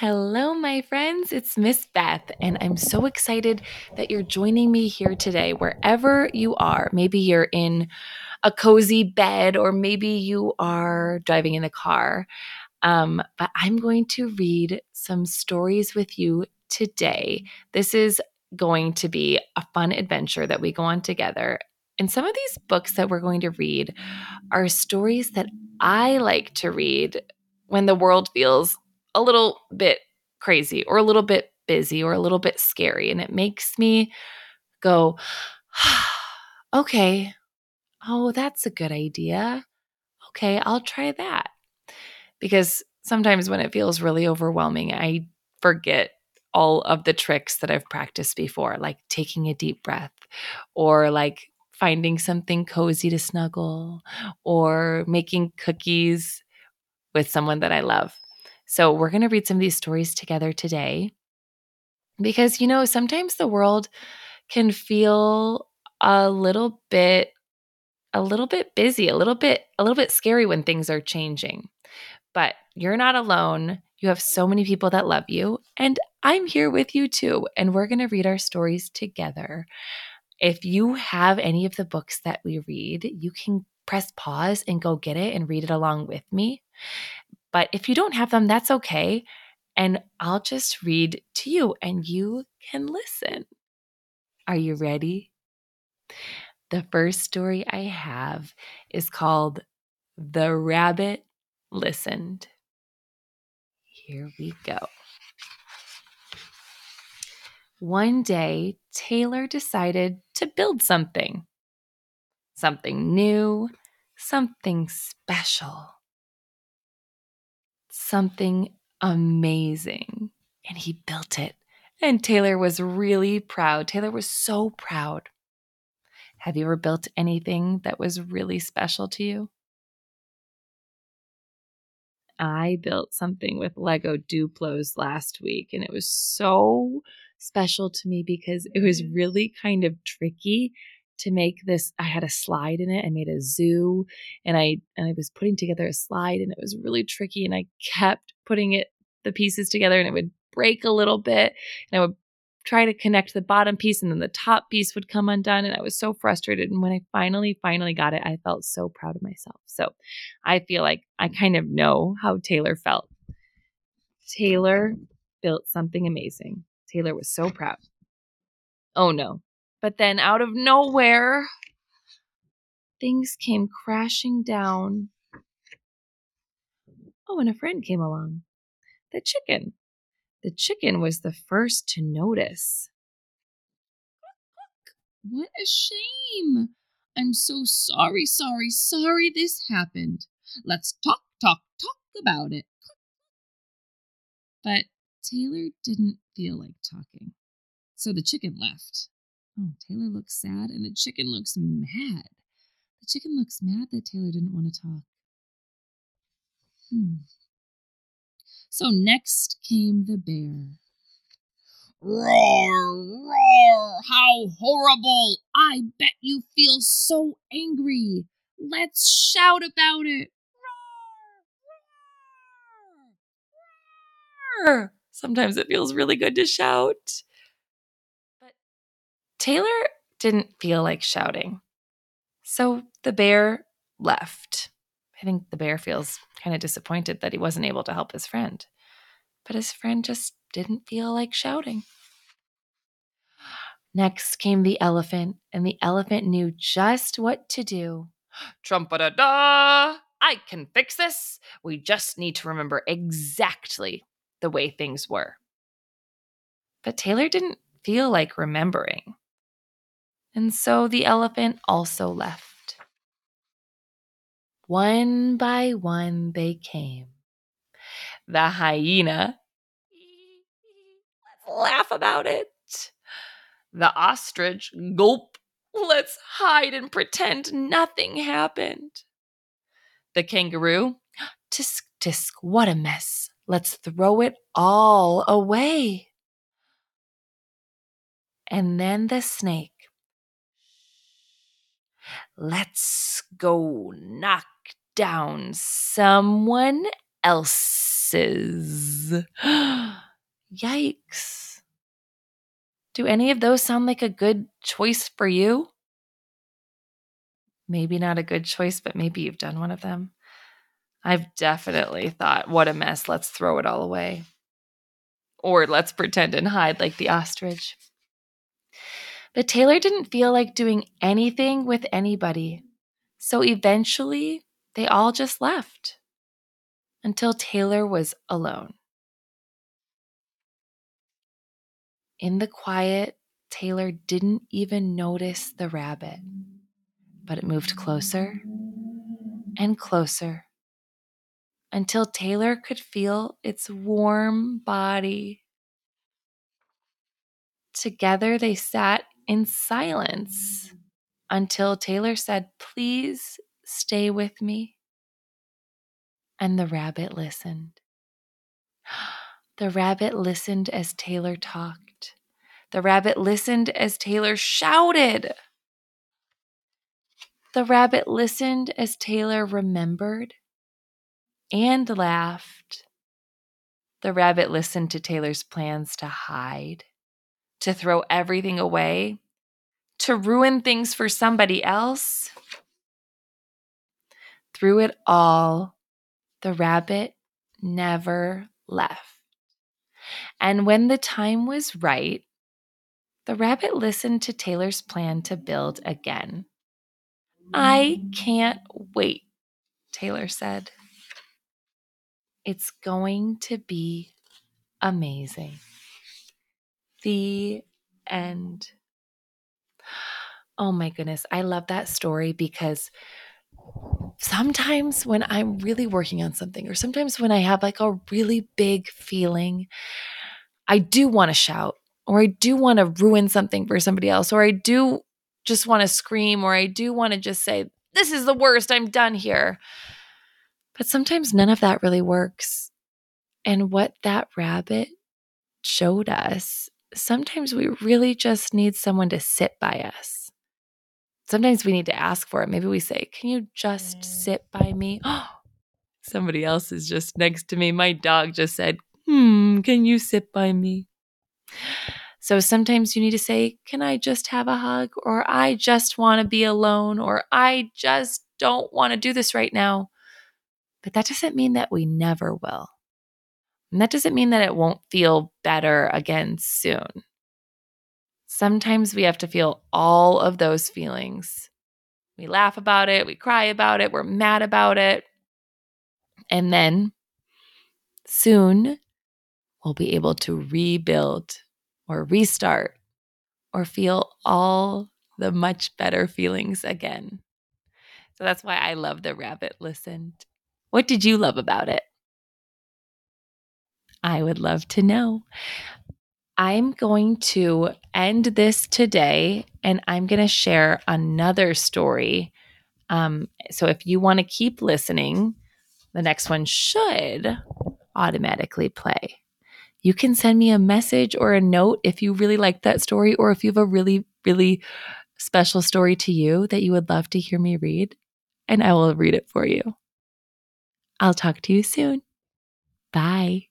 Hello, my friends. It's Miss Beth, and I'm so excited that you're joining me here today, wherever you are. Maybe you're in a cozy bed, or maybe you are driving in the car. Um, but I'm going to read some stories with you today. This is going to be a fun adventure that we go on together. And some of these books that we're going to read are stories that I like to read when the world feels a little bit crazy or a little bit busy or a little bit scary. And it makes me go, okay, oh, that's a good idea. Okay, I'll try that. Because sometimes when it feels really overwhelming, I forget all of the tricks that I've practiced before, like taking a deep breath or like finding something cozy to snuggle or making cookies with someone that I love. So, we're going to read some of these stories together today because, you know, sometimes the world can feel a little bit a little bit busy, a little bit a little bit scary when things are changing. But you're not alone. You have so many people that love you, and I'm here with you too, and we're going to read our stories together. If you have any of the books that we read, you can press pause and go get it and read it along with me. But if you don't have them, that's okay. And I'll just read to you and you can listen. Are you ready? The first story I have is called The Rabbit Listened. Here we go. One day, Taylor decided to build something. Something new, something special something amazing. And he built it. And Taylor was really proud. Taylor was so proud. Have you ever built anything that was really special to you? I built something with Lego Duplos last week, and it was so special to me because it was mm. really kind of tricky to make this i had a slide in it i made a zoo and i and i was putting together a slide and it was really tricky and i kept putting it the pieces together and it would break a little bit and i would try to connect the bottom piece and then the top piece would come undone and i was so frustrated and when i finally finally got it i felt so proud of myself. So i feel like i kind of know how taylor felt. Taylor built something amazing. Taylor was so proud. Oh no but then out of nowhere, things came crashing down. Oh, and a friend came along. The chicken. The chicken was the first to notice. What a shame! I'm so sorry, sorry, sorry this happened. Let's talk, talk, talk about it. But Taylor didn't feel like talking, so the chicken left. Oh, Taylor looks sad and the chicken looks mad. The chicken looks mad that Taylor didn't want to talk. Hmm. So next came the bear. Roar, roar, how horrible! I bet you feel so angry. Let's shout about it. Roar, roar, roar. Sometimes it feels really good to shout. Taylor didn't feel like shouting. So the bear left. I think the bear feels kind of disappointed that he wasn't able to help his friend. But his friend just didn't feel like shouting. Next came the elephant, and the elephant knew just what to do. Trumpa da! I can fix this. We just need to remember exactly the way things were. But Taylor didn't feel like remembering. And so the elephant also left. One by one they came. The hyena, let's laugh about it. The ostrich, gulp, let's hide and pretend nothing happened. The kangaroo, tisk tisk, what a mess. Let's throw it all away. And then the snake, Let's go knock down someone else's. Yikes. Do any of those sound like a good choice for you? Maybe not a good choice, but maybe you've done one of them. I've definitely thought, what a mess, let's throw it all away. Or let's pretend and hide like the ostrich. But Taylor didn't feel like doing anything with anybody. So eventually, they all just left until Taylor was alone. In the quiet, Taylor didn't even notice the rabbit, but it moved closer and closer until Taylor could feel its warm body. Together, they sat in silence until Taylor said, Please stay with me. And the rabbit listened. The rabbit listened as Taylor talked. The rabbit listened as Taylor shouted. The rabbit listened as Taylor remembered and laughed. The rabbit listened to Taylor's plans to hide, to throw everything away, to ruin things for somebody else. Through it all, the rabbit never left. And when the time was right, the rabbit listened to Taylor's plan to build again. I can't wait, Taylor said. It's going to be amazing. The end. Oh my goodness. I love that story because sometimes when I'm really working on something, or sometimes when I have like a really big feeling, I do want to shout, or I do want to ruin something for somebody else, or I do just want to scream, or I do want to just say, This is the worst, I'm done here. But sometimes none of that really works. And what that rabbit showed us, sometimes we really just need someone to sit by us sometimes we need to ask for it. Maybe we say, Can you just sit by me? Oh, somebody else is just next to me. My dog just said, Hmm, can you sit by me? So sometimes you need to say, Can I just have a hug? Or I just want to be alone? Or I just don't want to do this right now. But that doesn't mean that we never will. And that doesn't mean that it won't feel better again soon. Sometimes we have to feel all of those feelings. We laugh about it, we cry about it, we're mad about it. And then soon we'll be able to rebuild or restart or feel all the much better feelings again. So that's why I love the rabbit listened. What did you love about it? I would love to know. I'm going to end this today and I'm going to share another story. Um, so if you want to keep listening, the next one should automatically play. You can send me a message or a note if you really like that story or if you have a really, really special story to you that you would love to hear me read, and I will read it for you. I'll talk to you soon. Bye.